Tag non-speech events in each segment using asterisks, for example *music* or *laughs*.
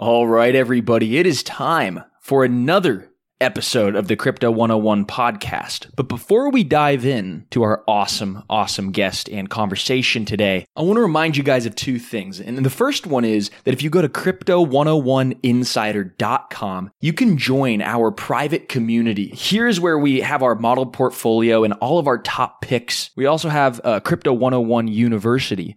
All right, everybody, it is time for another episode of the Crypto 101 podcast. But before we dive in to our awesome, awesome guest and conversation today, I want to remind you guys of two things. And the first one is that if you go to crypto101insider.com, you can join our private community. Here's where we have our model portfolio and all of our top picks. We also have uh, Crypto 101 University,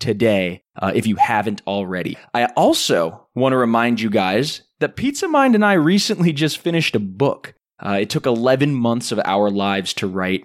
today uh, if you haven't already. I also want to remind you guys that Pizza Mind and I recently just finished a book. Uh, it took 11 months of our lives to write,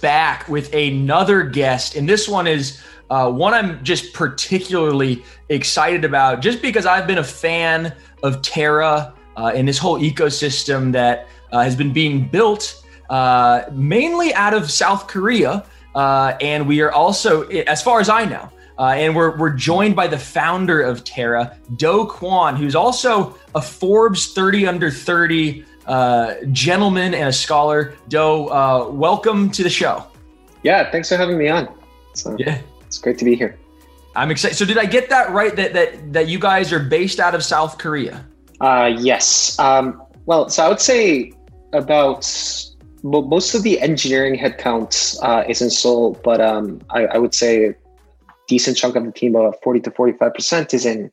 back with another guest. And this one is uh, one I'm just particularly excited about, just because I've been a fan of Terra uh, and this whole ecosystem that uh, has been being built uh, mainly out of South Korea. Uh, and we are also, as far as I know, uh, and we're, we're joined by the founder of Terra, Do Kwon, who's also a Forbes 30 under 30 uh, gentleman and a scholar. Do, uh, welcome to the show. Yeah, thanks for having me on. So, yeah, it's great to be here. I'm excited. So, did I get that right? That that that you guys are based out of South Korea? Uh, yes. Um, well, so I would say about most of the engineering headcount uh, is in Seoul, but um, I, I, would say a decent chunk of the team, about 40 to 45 percent, is in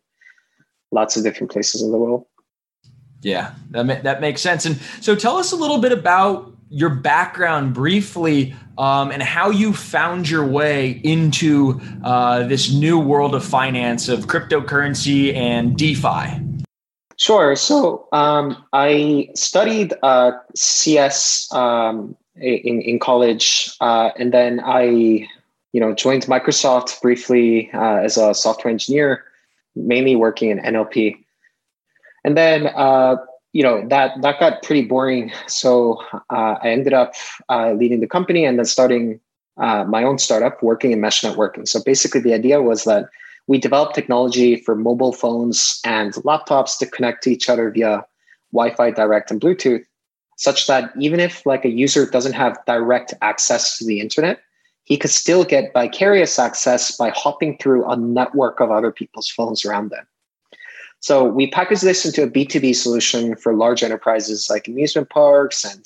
lots of different places in the world. Yeah, that ma- that makes sense. And so, tell us a little bit about your background briefly um, and how you found your way into uh, this new world of finance of cryptocurrency and DeFi. Sure. So um, I studied uh, CS um, in in college, uh, and then I, you know, joined Microsoft briefly uh, as a software engineer, mainly working in NLP. And then, uh, you know, that that got pretty boring. So uh, I ended up uh, leading the company and then starting uh, my own startup working in mesh networking. So basically, the idea was that we developed technology for mobile phones and laptops to connect to each other via Wi-Fi direct and Bluetooth, such that even if like a user doesn't have direct access to the internet, he could still get vicarious access by hopping through a network of other people's phones around them. So we package this into a B2B solution for large enterprises like amusement parks and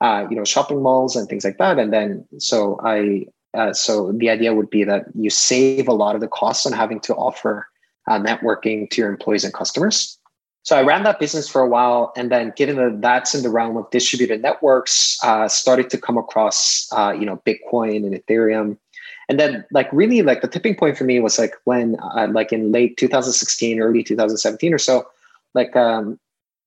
uh, you know shopping malls and things like that. And then so I uh, so the idea would be that you save a lot of the costs on having to offer uh, networking to your employees and customers. So I ran that business for a while, and then given that that's in the realm of distributed networks, uh, started to come across uh, you know Bitcoin and Ethereum and then like really like the tipping point for me was like when uh, like in late 2016 early 2017 or so like um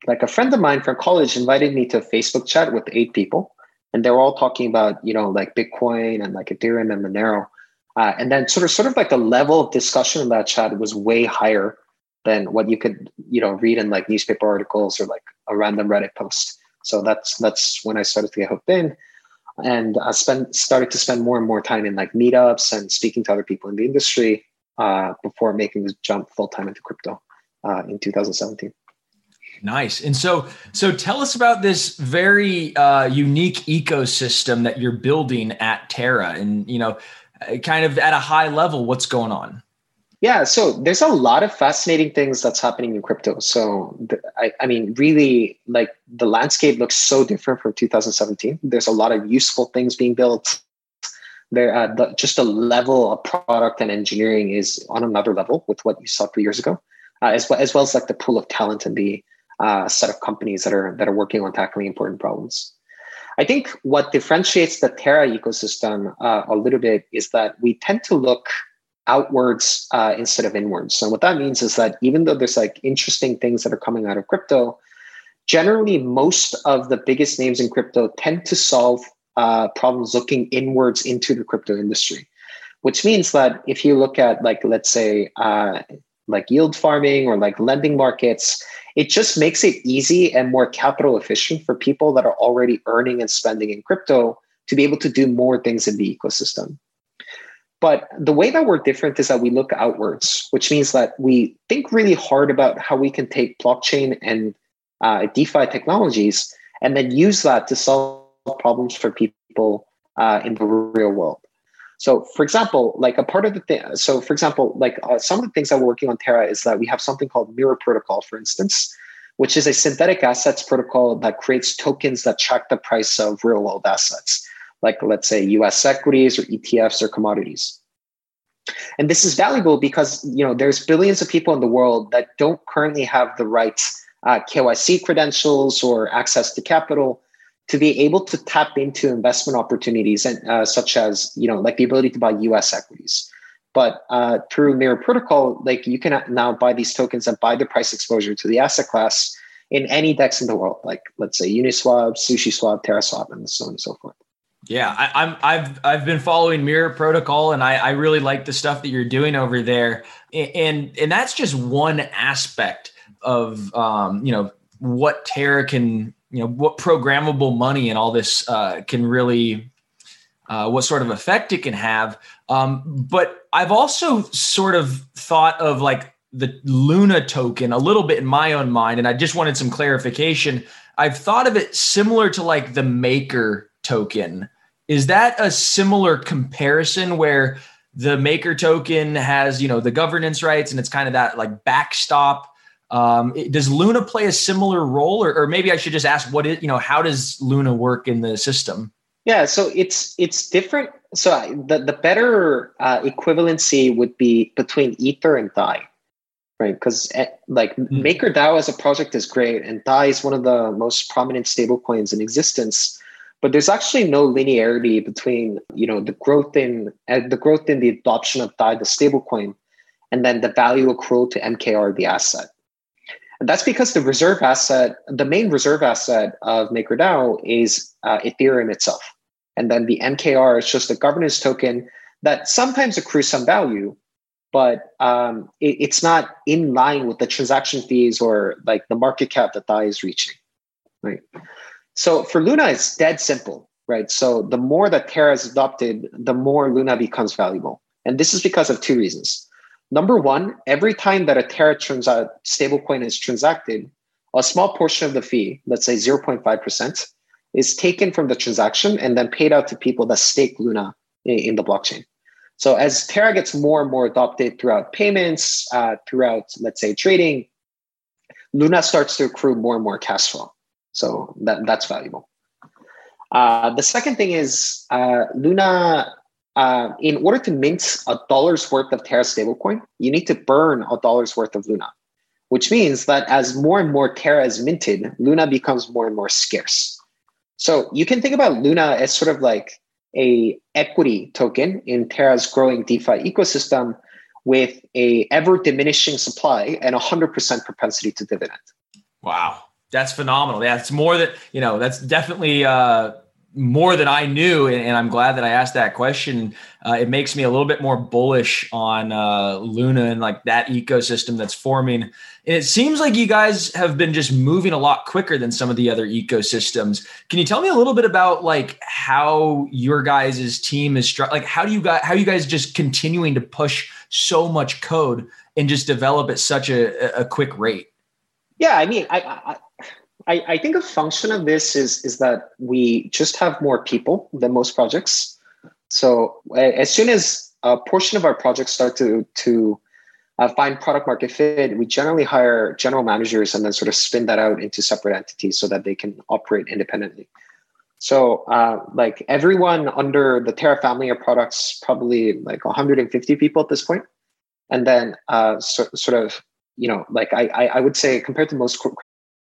like a friend of mine from college invited me to a facebook chat with eight people. And they were all talking about you know like bitcoin and like ethereum and monero. Uh, and then sort of sort of like the level of discussion in that chat was way higher than what you could you know read in like newspaper articles or like a random reddit post. So that's that's when i started to get hooked in and I spent started to spend more and more time in like meetups and speaking to other people in the industry uh, before making the jump full time into crypto uh, in 2017. Nice. And so, so tell us about this very uh, unique ecosystem that you're building at Terra, and you know, uh, kind of at a high level, what's going on. Yeah, so there's a lot of fascinating things that's happening in crypto. So, I, I mean, really, like the landscape looks so different from 2017. There's a lot of useful things being built. There, uh, the, just the level of product and engineering is on another level with what you saw three years ago, uh, as well as well as like the pool of talent and the uh, set of companies that are that are working on tackling important problems. I think what differentiates the Terra ecosystem uh, a little bit is that we tend to look outwards uh, instead of inwards. So what that means is that even though there's like interesting things that are coming out of crypto, generally most of the biggest names in crypto tend to solve uh, problems looking inwards into the crypto industry, which means that if you look at like let's say uh, like yield farming or like lending markets, it just makes it easy and more capital efficient for people that are already earning and spending in crypto to be able to do more things in the ecosystem. But the way that we're different is that we look outwards, which means that we think really hard about how we can take blockchain and uh, DeFi technologies and then use that to solve problems for people uh, in the real world. So, for example, like a part of the thing, so for example, like uh, some of the things that we're working on Terra is that we have something called Mirror Protocol, for instance, which is a synthetic assets protocol that creates tokens that track the price of real world assets like let's say US equities or ETFs or commodities. And this is valuable because you know there's billions of people in the world that don't currently have the right uh, KYC credentials or access to capital to be able to tap into investment opportunities and uh, such as you know like the ability to buy US equities. But uh, through Mirror Protocol, like you can now buy these tokens and buy the price exposure to the asset class in any DEX in the world, like let's say Uniswap, SushiSwap, TerraSwap, and so on and so forth. Yeah, I, am I've I've been following Mirror Protocol, and I, I really like the stuff that you're doing over there, and and that's just one aspect of um, you know what Terra can you know what programmable money and all this uh, can really uh, what sort of effect it can have. Um, but I've also sort of thought of like the Luna token a little bit in my own mind, and I just wanted some clarification. I've thought of it similar to like the Maker token. Is that a similar comparison where the maker token has, you know, the governance rights and it's kind of that like backstop? Um, does Luna play a similar role, or, or maybe I should just ask what is, you know, how does Luna work in the system? Yeah, so it's it's different. So the the better uh, equivalency would be between Ether and Dai, right? Because eh, like mm-hmm. MakerDAO as a project is great, and Dai is one of the most prominent stablecoins in existence but there's actually no linearity between you know the growth in uh, the growth in the adoption of DAI, the stablecoin, and then the value accrual to MKR, the asset. And that's because the reserve asset, the main reserve asset of MakerDAO is uh, Ethereum itself. And then the MKR is just a governance token that sometimes accrues some value, but um, it, it's not in line with the transaction fees or like the market cap that DAI is reaching. Right. So for Luna, it's dead simple, right? So the more that Terra is adopted, the more Luna becomes valuable. And this is because of two reasons. Number one, every time that a Terra stablecoin is transacted, a small portion of the fee, let's say 0.5%, is taken from the transaction and then paid out to people that stake Luna in, the blockchain. So as Terra gets more and more adopted throughout payments, uh, throughout, let's say, trading, Luna starts to accrue more and more cash flow. So that, that's valuable. Uh, the second thing is uh, Luna, uh, in order to mint a dollar's worth of Terra stablecoin, you need to burn a dollar's worth of Luna, which means that as more and more Terra is minted, Luna becomes more and more scarce. So you can think about Luna as sort of like a equity token in Terra's growing DeFi ecosystem with a ever diminishing supply and 100% propensity to dividend. Wow. That's phenomenal. Yeah, it's more that you know. That's definitely uh, more than I knew, and, and, I'm glad that I asked that question. Uh, it makes me a little bit more bullish on uh, Luna and like that ecosystem that's forming. And it seems like you guys have been just moving a lot quicker than some of the other ecosystems. Can you tell me a little bit about like how your guys' team is like how do you guys how you guys just continuing to push so much code and just develop at such a, a quick rate? Yeah, I mean, I, I, I think a function of this is is that we just have more people than most projects. So as soon as a portion of our projects start to to uh, find product market fit, we generally hire general managers and then sort of spin that out into separate entities so that they can operate independently. So, uh, like everyone under the Terra family of products, probably like 150 people at this point, and then uh, so, sort of, you know, like I, I would say compared to most.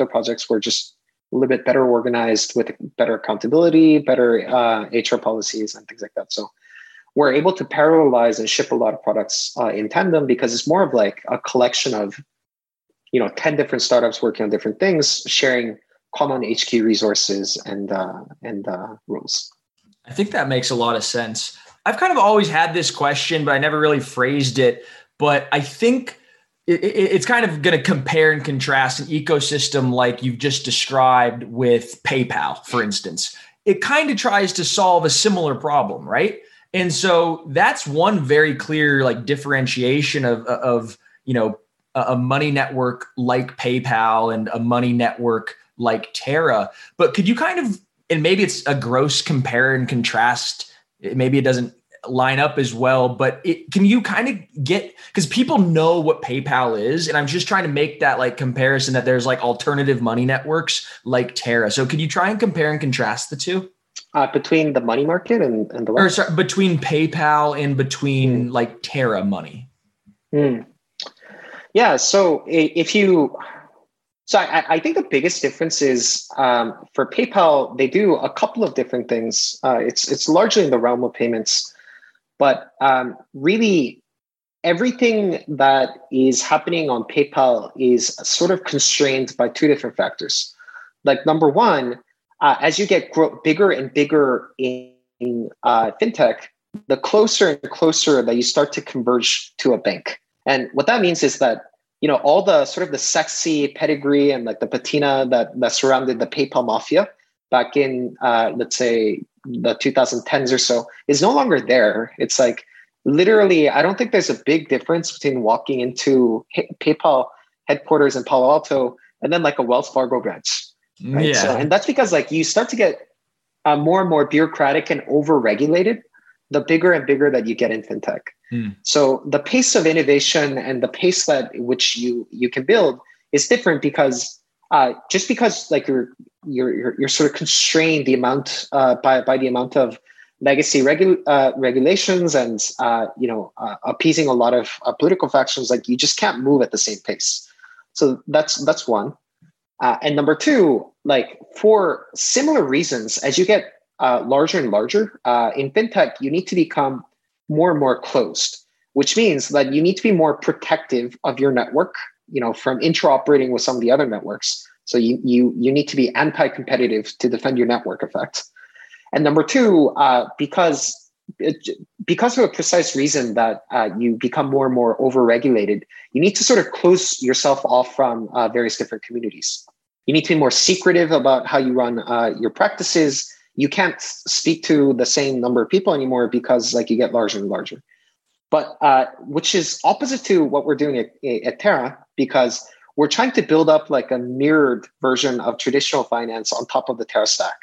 Crypto projects were just a little bit better organized with better accountability, better uh, HR policies, and things like that. So we're able to parallelize and ship a lot of products uh, in tandem because it's more of like a collection of you know 10 different startups working on different things sharing common hq resources and uh, and uh, rules. I think that makes a lot of sense. I've kind of always had this question but i never really phrased it. But i think it's kind of going to compare and contrast an ecosystem like you've just described with PayPal, for instance. It kind of tries to solve a similar problem, right? And so that's one very clear like differentiation of of you know a money network like PayPal and a money network like Terra. But could you kind of and maybe it's a gross compare and contrast. Maybe it doesn't line up as well, but it, can you kind of get because people know what PayPal is, and I'm just trying to make that like comparison that there's like alternative money networks like Terra. So could you try and compare and contrast the two? uh, between the money market and, and the or sorry, between PayPal and between mm. like Terra money. Mm. Yeah. So if you, so I, I, think the biggest difference is um, for PayPal, they do a couple of different things. Uh, it's it's largely in the realm of payments, but um, really everything that is happening on PayPal is sort of constrained by two different factors. Like number one, uh, as you get grow, bigger and bigger in, uh, fintech, the closer and closer that you start to converge to a bank. And what that means is that you know all the sort of the sexy pedigree and like the patina that that surrounded the PayPal mafia back in uh, let's say the 2010s or so is no longer there. It's like literally, I don't think there's a big difference between walking into PayPal headquarters in Palo Alto and then like a Wells Fargo branch. Right? Yeah. So, and that's because like you start to get uh, more and more bureaucratic and over-regulated the bigger and bigger that you get in fintech. Mm. So the pace of innovation and the pace that which you you can build is different because uh, just because like you're, you're you're you're sort of constrained the amount uh, by by the amount of legacy regu- uh, regulations and uh, you know uh, appeasing a lot of uh, political factions like you just can't move at the same pace. So that's that's one. And number two, like for similar reasons, as you get larger and larger in fintech, you need to become more and more closed, which means that you need to be more protective of your network, you know, from interoperating with some of the other networks. So you you you need to be anti-competitive to defend your network effect. And number two, uh, because because of a precise reason that uh, you become more and more over-regulated, you need to sort of close yourself off from uh, various different communities. You need to be more secretive about how you run uh, your practices. You can't speak to the same number of people anymore because like you get larger and larger. But uh, which is opposite to what we're doing at, at Terra because we're trying to build up like a mirrored version of traditional finance on top of the Terra stack,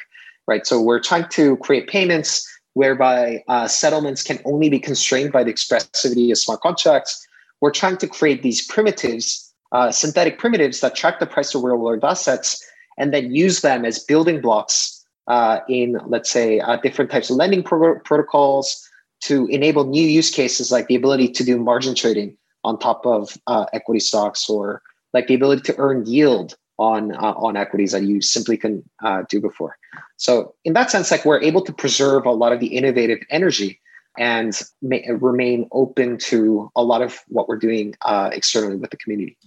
right? So we're trying to create payments whereby uh, settlements can only be constrained by the expressivity of smart contracts. We're trying to create these primitives uh, synthetic primitives that track the price of real world assets and then use them as building blocks uh, in, let's say, uh, different types of lending pro- protocols to enable new use cases like the ability to do margin trading on top of uh, equity stocks or like the ability to earn yield on uh, on equities that you simply can uh, do before. So in that sense, like we're able to preserve a lot of the innovative energy and may, remain open to a lot of what we're doing uh, externally with the community.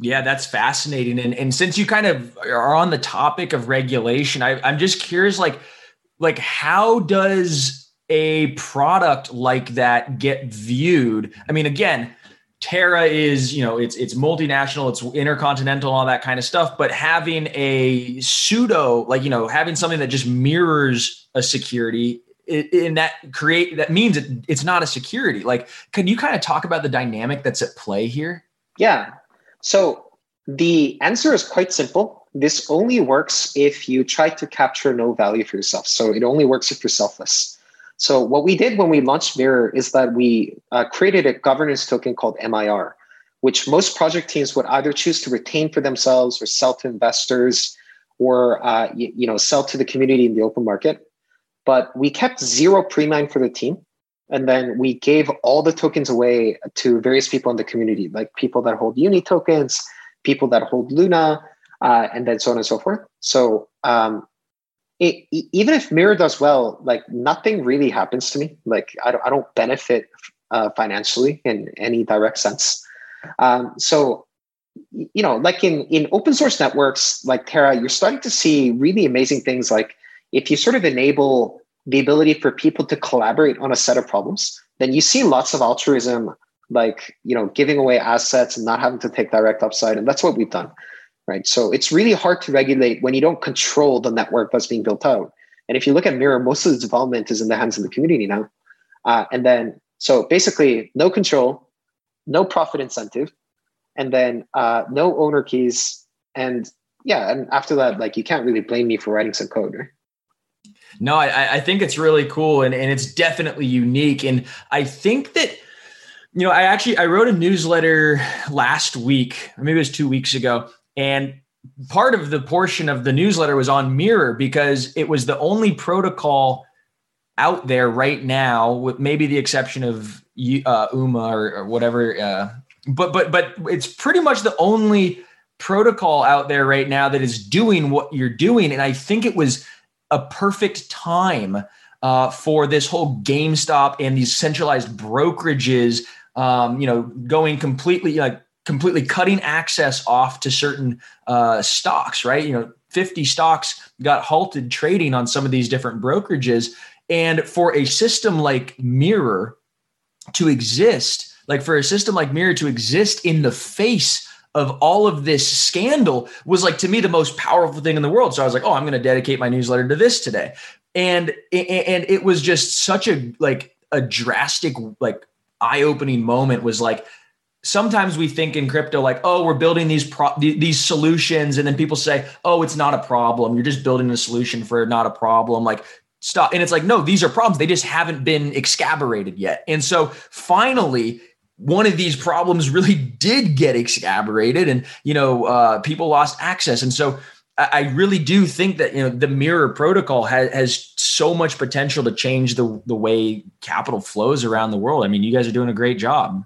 Yeah, that's fascinating. And and since you kind of are on the topic of regulation, I, I'm just curious, like, like how does a product like that get viewed? I mean, again, Terra is, you know, it's it's multinational, it's intercontinental, all that kind of stuff. But having a pseudo, like you know, having something that just mirrors a security in that create that means it, it's not a security. Like, can you kind of talk about the dynamic that's at play here? Yeah. So the answer is quite simple. This only works if you try to capture no value for yourself. So it only works if you're selfless. So what we did when we launched Mirror is that we uh, created a governance token called MIR, which most project teams would either choose to retain for themselves or sell to investors or uh, you, you know sell to the community in the open market. But we kept zero pre-mine for the team. And then we gave all the tokens away to various people in the community, like people that hold Uni tokens, people that hold Luna, uh, and then so on and so forth. So um, it, even if Mirror does well, like nothing really happens to me. Like I don't, I don't benefit uh, financially in any direct sense. Um, so you know, like in in open source networks like Terra, you're starting to see really amazing things. Like if you sort of enable the ability for people to collaborate on a set of problems, then you see lots of altruism, like you know, giving away assets and not having to take direct upside, and that's what we've done right? So it's really hard to regulate when you don't control the network that's being built out. And if you look at Mirror, most of the development is in the hands of the community now. Uh, and then, so basically, no control, no profit incentive, and then uh, no owner keys. And yeah, and after that, like you can't really blame me for writing some code, right? No, I, I think it's really cool and, and it's definitely unique. And I think that, you know, I actually I wrote a newsletter last week, maybe it was two weeks ago, and part of the portion of the newsletter was on Mirror because it was the only protocol out there right now, with maybe the exception of uh, UMA or, or whatever. Uh, but but but it's pretty much the only protocol out there right now that is doing what you're doing, and I think it was a perfect time uh, for this whole GameStop and these centralized brokerages. Um, you know, going completely like completely cutting access off to certain uh, stocks, right? You know, 50 stocks got halted trading on some of these different brokerages. And for a system like Mirror to exist, like for a system like Mirror to exist in the face of all of this scandal was like to me the most powerful thing in the world. So I was like, oh, I'm going to dedicate my newsletter to this today. And and it was just such a like a drastic like eye-opening moment was like sometimes we think in crypto like oh we're building these pro- these solutions. And then people say oh it's not a problem. You're just building a solution for not a problem. Like stop. And it's like no these are problems. They just haven't been excavated yet. And so finally one of these problems really *laughs* did get excavated and you know uh, people lost access. And so I really do think that you know the mirror protocol has, has so much potential to change the the way capital flows around the world. I mean, you guys are doing a great job.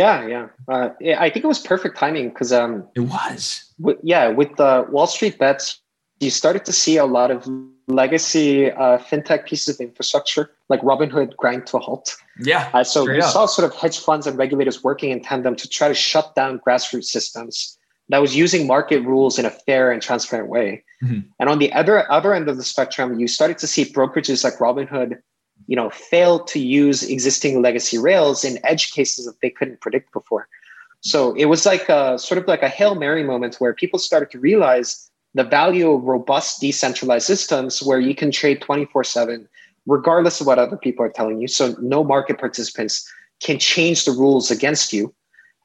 Yeah, yeah. Uh, yeah I think it was perfect timing because um, it was. W- yeah, with the Wall Street bets, you started to see a lot of legacy uh, fintech pieces of infrastructure, like Robinhood, grind to a halt. Yeah. Uh, so we up. saw sort of hedge funds and regulators working in tandem to try to shut down grassroots systems that was using market rules in a fair and transparent way. Mm-hmm. And on the other other end of the spectrum, you started to see brokerages like Robinhood you know, failed to use existing legacy rails in edge cases that they couldn't predict before. So it was like a sort of like a Hail Mary moment where people started to realize the value of robust decentralized systems where you can trade 24 7, regardless of what other people are telling you. So no market participants can change the rules against you.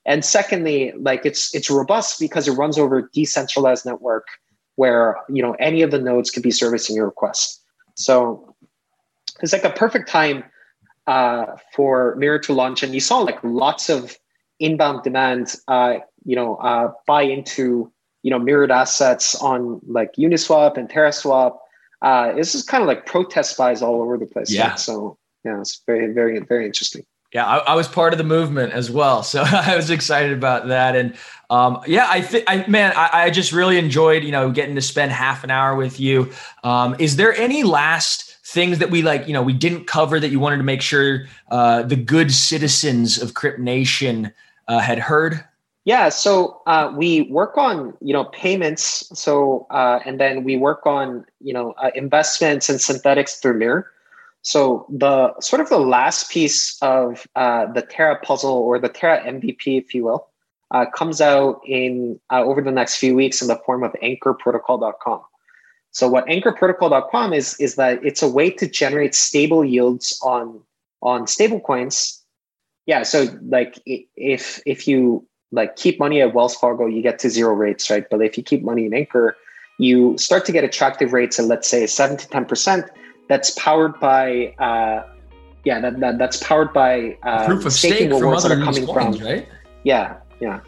And secondly, like it's it's robust because it runs over a decentralized network where you know any of the nodes could be servicing your request. So it's like a perfect time uh, for Mirror to launch, and you saw like lots of inbound demand. Uh, you know, uh, buy into you know mirrored assets on like Uniswap and TerraSwap. Uh, this is kind of like protest buys all over the place. Yeah. Right? So yeah, it's very very very interesting. Yeah, I, I, was part of the movement as well, so *laughs* I was excited about that. And um, yeah, I think, I man, I, I, just really enjoyed you know getting to spend half an hour with you. Um, is there any last things that we like, you know, we didn't cover that you wanted to make sure uh, the good citizens of Crypt Nation uh, had heard? Yeah, so uh, we work on you know payments. So uh, and then we work on you know uh, investments and synthetics through Mirror. So the sort of the last piece of uh, the Terra puzzle or the Terra MVP, if you will, uh, comes out in uh, over the next few weeks in the form of AnchorProtocol.com. So what AnchorProtocol.com is is that it's a way to generate stable yields on on stable coins. Yeah, so like if if you like keep money at Wells Fargo, you get to zero rates, right? But if you keep money in Anchor, you start to get attractive rates at let's say seven to ten percent. That's powered by uh, yeah, that, that that's powered by uh, proof of stake from other that are coming coins, from right. Yeah, yeah.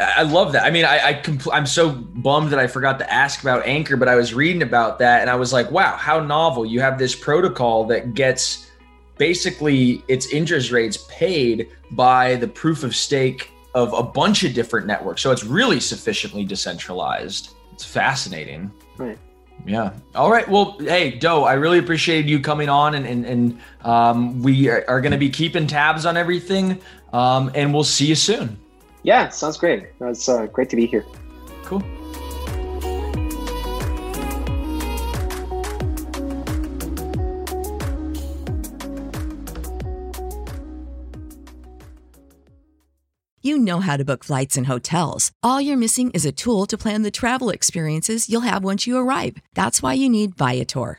I love that. I mean, I, I compl- I'm so bummed that I forgot to ask about Anchor, but I was reading about that and I was like, wow, how novel! You have this protocol that gets basically its interest rates paid by the proof of stake of a bunch of different networks. So it's really sufficiently decentralized. It's fascinating. Right. Yeah. All right. Well, hey, Do, I really appreciated you coming on, and and, and um, we are, are going to be keeping tabs on everything, um, and we'll see you soon. Yeah, sounds great. It's uh, great to be here. Cool. You know how to book flights and hotels. All you're missing is a tool to plan the travel experiences you'll have once you arrive. That's why you need Viator.